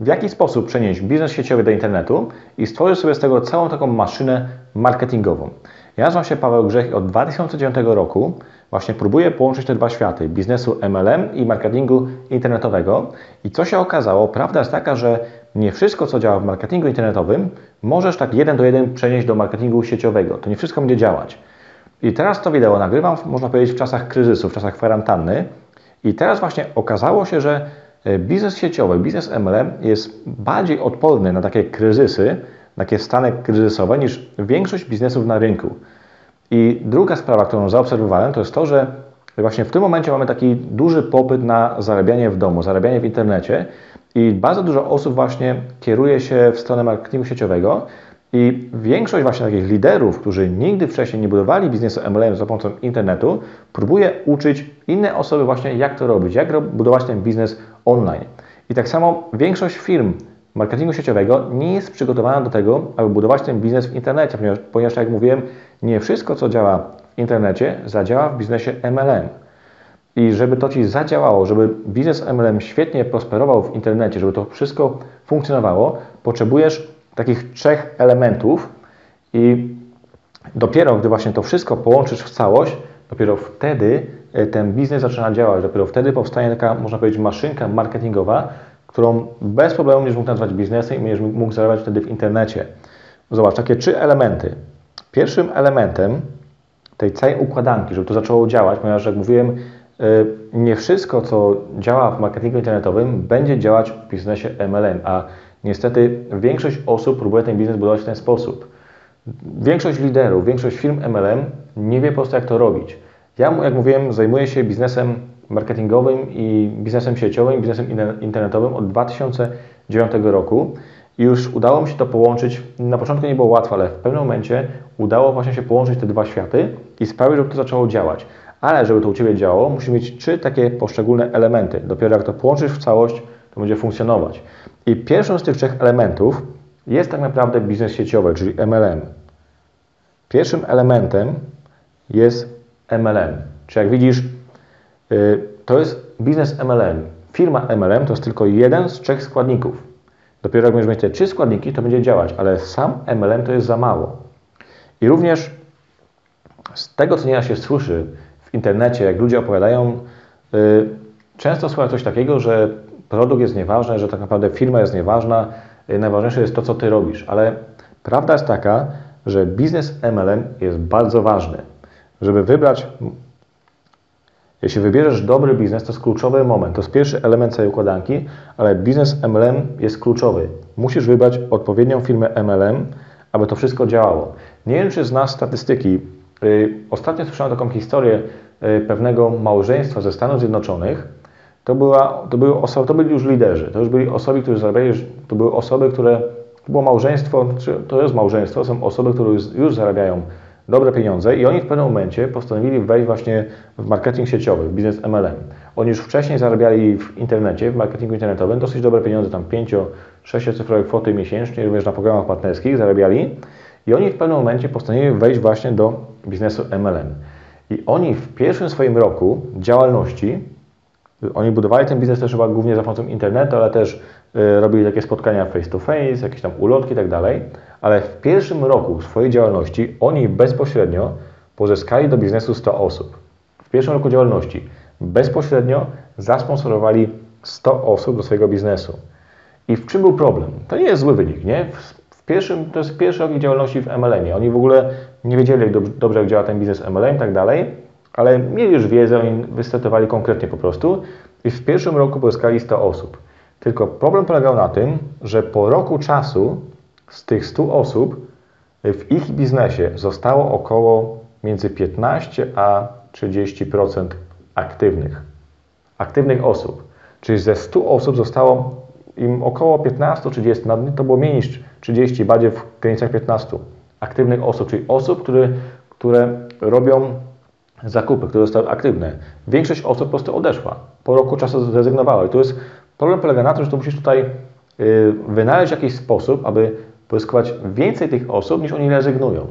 w jaki sposób przenieść biznes sieciowy do internetu i stworzyć sobie z tego całą taką maszynę marketingową. Ja nazywam się Paweł Grzech i od 2009 roku właśnie próbuję połączyć te dwa światy, biznesu MLM i marketingu internetowego. I co się okazało, prawda jest taka, że nie wszystko, co działa w marketingu internetowym, możesz tak jeden do jeden przenieść do marketingu sieciowego. To nie wszystko będzie działać. I teraz to wideo nagrywam, można powiedzieć, w czasach kryzysu, w czasach kwarantanny. I teraz właśnie okazało się, że biznes sieciowy, biznes MLM jest bardziej odporny na takie kryzysy, na takie stany kryzysowe niż większość biznesów na rynku. I druga sprawa, którą zaobserwowałem, to jest to, że właśnie w tym momencie mamy taki duży popyt na zarabianie w domu, zarabianie w internecie i bardzo dużo osób właśnie kieruje się w stronę marketingu sieciowego i większość właśnie takich liderów, którzy nigdy wcześniej nie budowali biznesu MLM za pomocą internetu, próbuje uczyć inne osoby właśnie jak to robić, jak budować ten biznes online. I tak samo większość firm marketingu sieciowego nie jest przygotowana do tego, aby budować ten biznes w internecie, ponieważ, ponieważ jak mówiłem, nie wszystko, co działa w internecie, zadziała w biznesie MLM. I żeby to Ci zadziałało, żeby biznes MLM świetnie prosperował w internecie, żeby to wszystko funkcjonowało, potrzebujesz takich trzech elementów i dopiero gdy właśnie to wszystko połączysz w całość, dopiero wtedy e, ten biznes zaczyna działać, dopiero wtedy powstanie taka, można powiedzieć, maszynka marketingowa, którą bez problemu będziesz mógł nazwać biznesem i będziesz mógł zarabiać wtedy w internecie. Zobacz, takie trzy elementy. Pierwszym elementem tej całej układanki, żeby to zaczęło działać, ponieważ jak mówiłem, y, nie wszystko, co działa w marketingu internetowym, będzie działać w biznesie MLM, a niestety większość osób próbuje ten biznes budować w ten sposób. Większość liderów, większość firm MLM nie wie po prostu, jak to robić. Ja, jak mówiłem, zajmuję się biznesem marketingowym i biznesem sieciowym, biznesem internetowym od 2009 roku. I już udało mi się to połączyć. Na początku nie było łatwo, ale w pewnym momencie udało właśnie się połączyć te dwa światy i sprawić, żeby to zaczęło działać. Ale żeby to u Ciebie działało, musi mieć trzy takie poszczególne elementy. Dopiero jak to połączysz w całość, to będzie funkcjonować. I pierwszym z tych trzech elementów jest tak naprawdę biznes sieciowy, czyli MLM. Pierwszym elementem jest MLM. Czy jak widzisz, y, to jest biznes MLM. Firma MLM to jest tylko jeden z trzech składników. Dopiero jak będziesz mieć te trzy składniki, to będzie działać, ale sam MLM to jest za mało. I również z tego, co nieraz się słyszy w internecie, jak ludzie opowiadają, yy, często słychać coś takiego, że produkt jest nieważny, że tak naprawdę firma jest nieważna, yy, najważniejsze jest to, co ty robisz. Ale prawda jest taka, że biznes MLM jest bardzo ważny. Żeby wybrać jeśli wybierzesz dobry biznes, to jest kluczowy moment. To jest pierwszy element całej układanki, ale biznes MLM jest kluczowy. Musisz wybrać odpowiednią firmę MLM, aby to wszystko działało. Nie wiem, czy znasz statystyki. Y, ostatnio słyszałem taką historię y, pewnego małżeństwa ze Stanów Zjednoczonych. To, była, to, były osoby, to byli już liderzy, to już byli osoby, które zarabiali, to były osoby, które, to było małżeństwo, to jest małżeństwo, są osoby, które już, już zarabiają dobre pieniądze i oni w pewnym momencie postanowili wejść właśnie w marketing sieciowy, w biznes MLM. Oni już wcześniej zarabiali w internecie, w marketingu internetowym dosyć dobre pieniądze, tam 5-6 cyfrowe kwoty miesięcznie, również na programach partnerskich zarabiali i oni w pewnym momencie postanowili wejść właśnie do biznesu MLM. I oni w pierwszym swoim roku działalności, oni budowali ten biznes też chyba głównie za pomocą internetu, ale też y, robili takie spotkania face to face, jakieś tam ulotki i tak dalej ale w pierwszym roku swojej działalności oni bezpośrednio pozyskali do biznesu 100 osób. W pierwszym roku działalności bezpośrednio zasponsorowali 100 osób do swojego biznesu. I w czym był problem? To nie jest zły wynik, nie? W pierwszym, to jest pierwszy rok ich działalności w MLM-ie. Oni w ogóle nie wiedzieli dobrze, jak działa ten biznes MLM i tak dalej, ale mieli już wiedzę, oni wystartowali konkretnie po prostu i w pierwszym roku pozyskali 100 osób. Tylko problem polegał na tym, że po roku czasu z tych 100 osób w ich biznesie zostało około między 15 a 30% aktywnych. Aktywnych osób. Czyli ze 100 osób zostało im około 15-30, to było mniej niż 30, bardziej w granicach 15 aktywnych osób, czyli osób, które, które robią zakupy, które zostały aktywne. Większość osób po prostu odeszła. Po roku czasu zrezygnowała. I tu jest problem polega na tym, że tu musisz tutaj y, wynaleźć jakiś sposób, aby pozyskiwać więcej tych osób, niż oni rezygnują.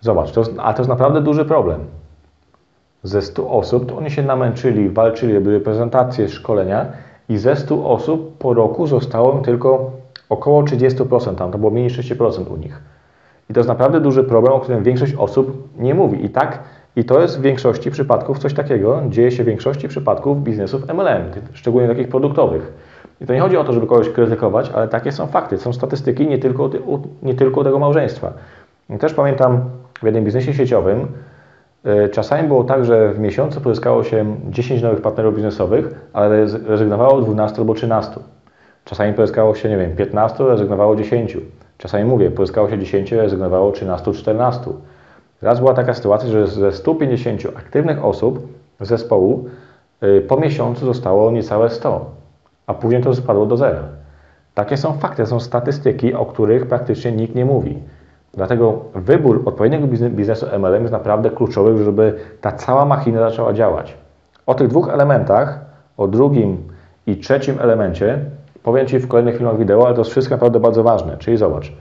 Zobacz, to jest, a to jest naprawdę duży problem. Ze 100 osób to oni się namęczyli, walczyli, były prezentacje, szkolenia i ze 100 osób po roku zostało tylko około 30%, tam to było mniej niż 30% u nich. I to jest naprawdę duży problem, o którym większość osób nie mówi. I tak, i to jest w większości przypadków coś takiego, dzieje się w większości przypadków biznesów MLM, szczególnie takich produktowych. I to nie chodzi o to, żeby kogoś krytykować, ale takie są fakty, są statystyki nie tylko, nie tylko tego małżeństwa. I też pamiętam w jednym biznesie sieciowym, e, czasami było tak, że w miesiącu pozyskało się 10 nowych partnerów biznesowych, ale rezygnowało 12 albo 13. Czasami pozyskało się, nie wiem, 15, rezygnowało 10. Czasami mówię, pozyskało się 10, rezygnowało 13, 14. Raz była taka sytuacja, że ze 150 aktywnych osób zespołu y, po miesiącu zostało niecałe 100, a później to spadło do zera. Takie są fakty, są statystyki, o których praktycznie nikt nie mówi. Dlatego wybór odpowiedniego biznesu MLM jest naprawdę kluczowy, żeby ta cała machina zaczęła działać. O tych dwóch elementach, o drugim i trzecim elemencie powiem Ci w kolejnych filmach wideo, ale to jest wszystko naprawdę bardzo ważne. Czyli zobacz,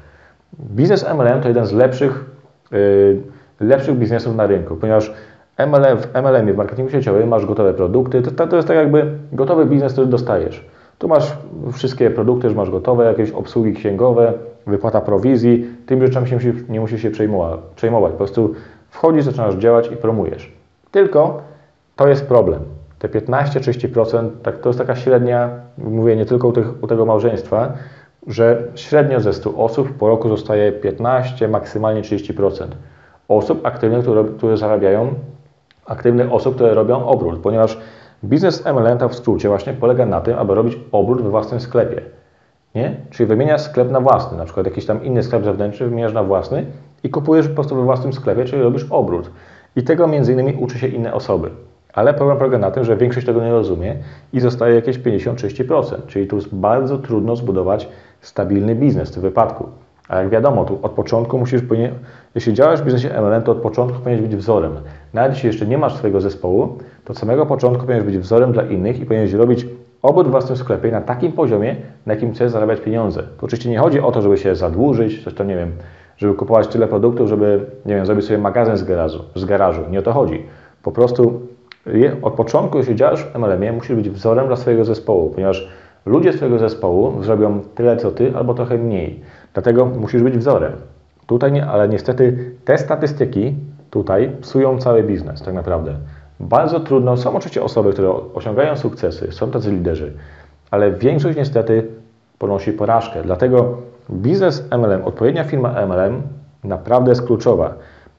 biznes MLM to jeden z lepszych, yy, lepszych biznesów na rynku, ponieważ MLM, w MLM, w marketingu sieciowym masz gotowe produkty, to, to jest tak jakby gotowy biznes, który dostajesz. Tu masz wszystkie produkty, już masz gotowe, jakieś obsługi księgowe, wypłata prowizji, tym rzeczami się nie musisz się przejmować. Po prostu wchodzisz, zaczynasz działać i promujesz. Tylko to jest problem te 15-30%, tak, to jest taka średnia, mówię nie tylko u, tych, u tego małżeństwa, że średnio ze 100 osób po roku zostaje 15, maksymalnie 30% osób aktywnych, które, które zarabiają, aktywnych osób, które robią obrót, ponieważ biznes MLM w skrócie właśnie polega na tym, aby robić obrót we własnym sklepie. Nie? Czyli wymieniasz sklep na własny, na przykład jakiś tam inny sklep zewnętrzny wymieniasz na własny i kupujesz po prostu we własnym sklepie, czyli robisz obrót. I tego między innymi uczy się inne osoby. Ale problem polega na tym, że większość tego nie rozumie i zostaje jakieś 50-30%. Czyli tu jest bardzo trudno zbudować stabilny biznes w tym wypadku. A jak wiadomo, tu od początku musisz, jeśli działasz w biznesie MLM, to od początku powinieneś być wzorem. Nawet jeśli jeszcze nie masz swojego zespołu, to od samego początku powinieneś być wzorem dla innych i powinieneś robić obrót w własnym sklepie na takim poziomie, na jakim chcesz zarabiać pieniądze. To oczywiście nie chodzi o to, żeby się zadłużyć, coś to nie wiem, żeby kupować tyle produktów, żeby, nie wiem, zrobić sobie magazyn z garażu. Z garażu. Nie o to chodzi. Po prostu od początku, jeśli działasz w MLM-ie, musisz być wzorem dla swojego zespołu, ponieważ ludzie swojego zespołu zrobią tyle co ty, albo trochę mniej. Dlatego musisz być wzorem. Tutaj nie, ale niestety te statystyki tutaj psują cały biznes tak naprawdę. Bardzo trudno, są oczywiście osoby, które osiągają sukcesy, są tacy liderzy, ale większość niestety ponosi porażkę. Dlatego biznes MLM, odpowiednia firma MLM naprawdę jest kluczowa.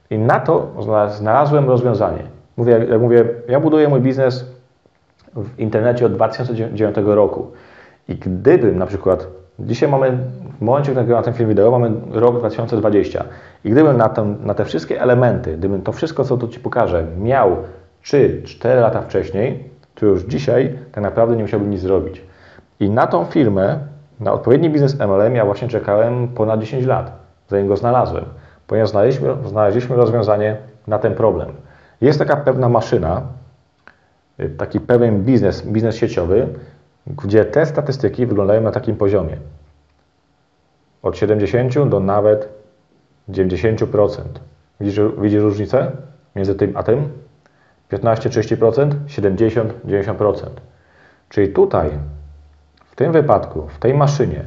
I na to znalazłem rozwiązanie. Mówię, jak, mówię, ja buduję mój biznes w internecie od 2009 roku. I gdybym na przykład, dzisiaj mamy, w momencie, gdy nagrywam ten film wideo, mamy rok 2020. I gdybym na, ten, na te wszystkie elementy, gdybym to wszystko, co tu Ci pokażę, miał 3-4 lata wcześniej, to już dzisiaj tak naprawdę nie musiałbym nic zrobić. I na tą firmę, na odpowiedni biznes MLM, ja właśnie czekałem ponad 10 lat, zanim go znalazłem, ponieważ znaleźliśmy, znaleźliśmy rozwiązanie na ten problem. Jest taka pewna maszyna, y, taki pewien biznes, biznes sieciowy, gdzie te statystyki wyglądają na takim poziomie. Od 70 do nawet 90%. Widzisz, widzisz różnicę między tym a tym? 15-30%, 70-90%. Czyli tutaj, w tym wypadku, w tej maszynie,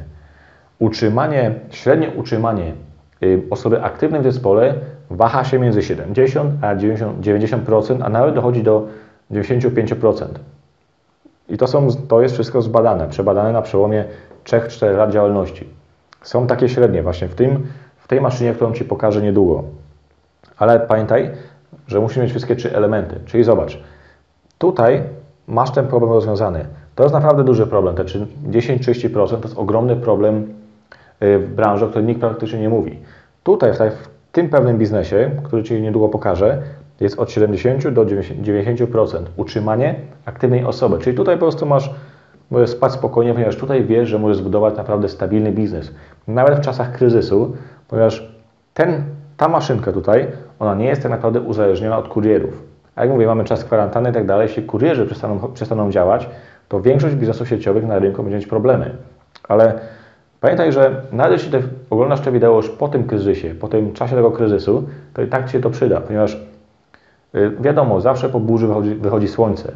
utrzymanie, średnie utrzymanie y, osoby aktywnej w zespole waha się między 70 a 90%, a nawet dochodzi do 95%. I to, są, to jest wszystko zbadane, przebadane na przełomie 3-4 lat działalności. Są takie średnie właśnie w, tym, w tej maszynie, którą Ci pokażę niedługo. Ale pamiętaj, że musimy mieć wszystkie trzy elementy. Czyli zobacz, tutaj masz ten problem rozwiązany. To jest naprawdę duży problem. Te 10-30% to jest ogromny problem y, w branży, o którym nikt praktycznie nie mówi. Tutaj w w tym pewnym biznesie, który Ci niedługo pokażę, jest od 70 do 90% utrzymanie aktywnej osoby. Czyli tutaj po prostu masz, możesz spać spokojnie, ponieważ tutaj wiesz, że możesz zbudować naprawdę stabilny biznes. Nawet w czasach kryzysu, ponieważ ten, ta maszynka tutaj, ona nie jest tak naprawdę uzależniona od kurierów. A jak mówię, mamy czas kwarantanny i tak dalej, jeśli kurierzy przestaną, przestaną działać, to większość biznesów sieciowych na rynku będzie mieć problemy. Ale Pamiętaj, że nawet jeśli oglądasz to wideo już po tym kryzysie, po tym czasie tego kryzysu, to i tak Ci się to przyda, ponieważ wiadomo, zawsze po burzy wychodzi, wychodzi słońce.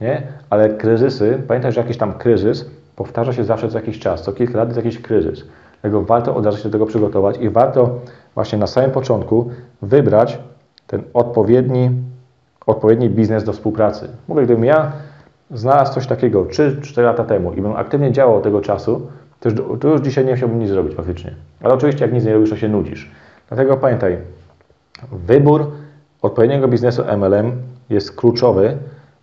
nie? Ale kryzysy, pamiętaj, że jakiś tam kryzys powtarza się zawsze co jakiś czas, co kilka lat jest jakiś kryzys. Dlatego warto od razu się do tego przygotować i warto właśnie na samym początku wybrać ten odpowiedni, odpowiedni biznes do współpracy. Mówię, gdybym ja znalazł coś takiego 3-4 lata temu i bym aktywnie działał od tego czasu, to już, to już dzisiaj nie musiałbym nic zrobić faktycznie. Ale oczywiście jak nic nie robisz, to się nudzisz. Dlatego pamiętaj, wybór odpowiedniego biznesu MLM jest kluczowy,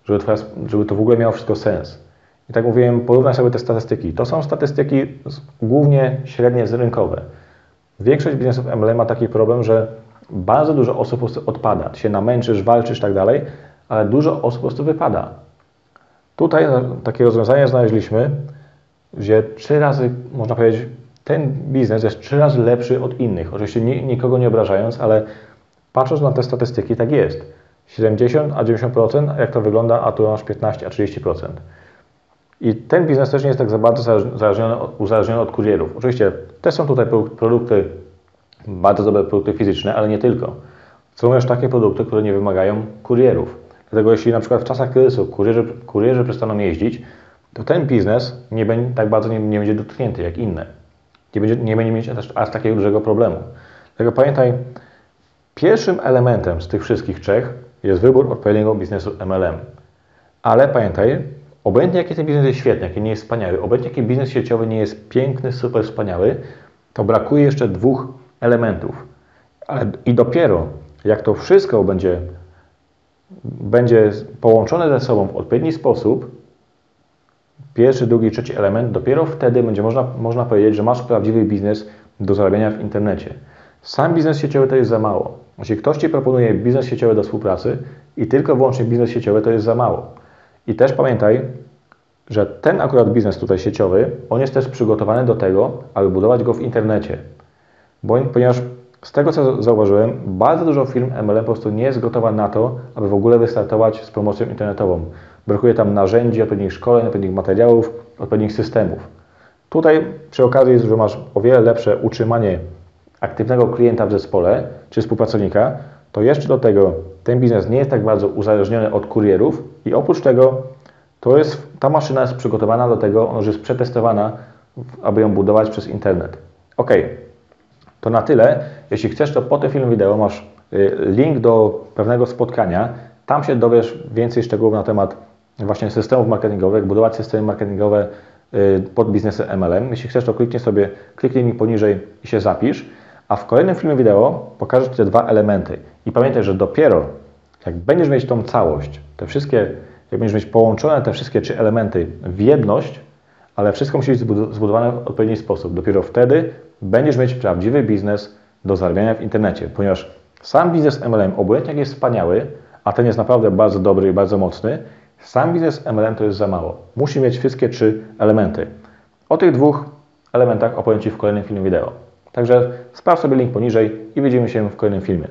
żeby, twoja, żeby to w ogóle miało wszystko sens. I tak mówiłem, porównaj sobie te statystyki. To są statystyki głównie średnie z rynkowe. Większość biznesów MLM ma taki problem, że bardzo dużo osób po prostu odpada. Ty się namęczysz, walczysz i tak dalej, ale dużo osób po prostu wypada. Tutaj takie rozwiązanie znaleźliśmy, że trzy razy, można powiedzieć, ten biznes jest trzy razy lepszy od innych. Oczywiście nikogo nie obrażając, ale patrząc na te statystyki, tak jest. 70 a 90%, a jak to wygląda, a tu masz 15 a 30%. I ten biznes też nie jest tak za bardzo uzależniony, od kurierów. Oczywiście też są tutaj produkty, bardzo dobre produkty fizyczne, ale nie tylko. Są też takie produkty, które nie wymagają kurierów. Dlatego jeśli na przykład w czasach kryzysu kurierzy, kurierzy przestaną jeździć, to ten biznes nie będzie, tak bardzo nie, nie będzie dotknięty jak inne. Nie będzie, nie będzie mieć też aż takiego dużego problemu. Dlatego pamiętaj, pierwszym elementem z tych wszystkich trzech jest wybór odpowiedniego biznesu MLM. Ale pamiętaj, obojętnie jaki ten biznes jest świetny, jaki nie jest wspaniały, obojętnie jaki biznes sieciowy nie jest piękny, super wspaniały, to brakuje jeszcze dwóch elementów. I dopiero jak to wszystko będzie, będzie połączone ze sobą w odpowiedni sposób, pierwszy, drugi, trzeci element, dopiero wtedy będzie można, można powiedzieć, że masz prawdziwy biznes do zarabiania w internecie. Sam biznes sieciowy to jest za mało. Jeśli ktoś Ci proponuje biznes sieciowy do współpracy i tylko wyłącznie biznes sieciowy, to jest za mało. I też pamiętaj, że ten akurat biznes tutaj sieciowy, on jest też przygotowany do tego, aby budować go w internecie. Bo, ponieważ z tego co zauważyłem, bardzo dużo firm MLM po prostu nie jest gotowa na to, aby w ogóle wystartować z promocją internetową. Brakuje tam narzędzi, odpowiednich szkoleń, odpowiednich materiałów, odpowiednich systemów. Tutaj przy okazji że masz o wiele lepsze utrzymanie aktywnego klienta w zespole czy współpracownika, to jeszcze do tego ten biznes nie jest tak bardzo uzależniony od kurierów i oprócz tego to jest, ta maszyna jest przygotowana do tego, ona jest przetestowana, aby ją budować przez internet. Ok, to na tyle. Jeśli chcesz, to po tym filmie wideo masz y, link do pewnego spotkania. Tam się dowiesz więcej szczegółów na temat właśnie systemów marketingowych, budować systemy marketingowe y, pod biznesem MLM. Jeśli chcesz, to kliknij sobie, kliknij mi poniżej i się zapisz. A w kolejnym filmie wideo pokażę Ci te dwa elementy. I pamiętaj, że dopiero jak będziesz mieć tą całość, te wszystkie, jak będziesz mieć połączone te wszystkie trzy elementy w jedność, ale wszystko musi być zbudowane w odpowiedni sposób. Dopiero wtedy będziesz mieć prawdziwy biznes do zarabiania w internecie, ponieważ sam biznes MLM, obojętnie jak jest wspaniały, a ten jest naprawdę bardzo dobry i bardzo mocny, sam biznes MLM to jest za mało. Musi mieć wszystkie trzy elementy. O tych dwóch elementach opowiem Ci w kolejnym filmie wideo. Także sprawdź sobie link poniżej i widzimy się w kolejnym filmie.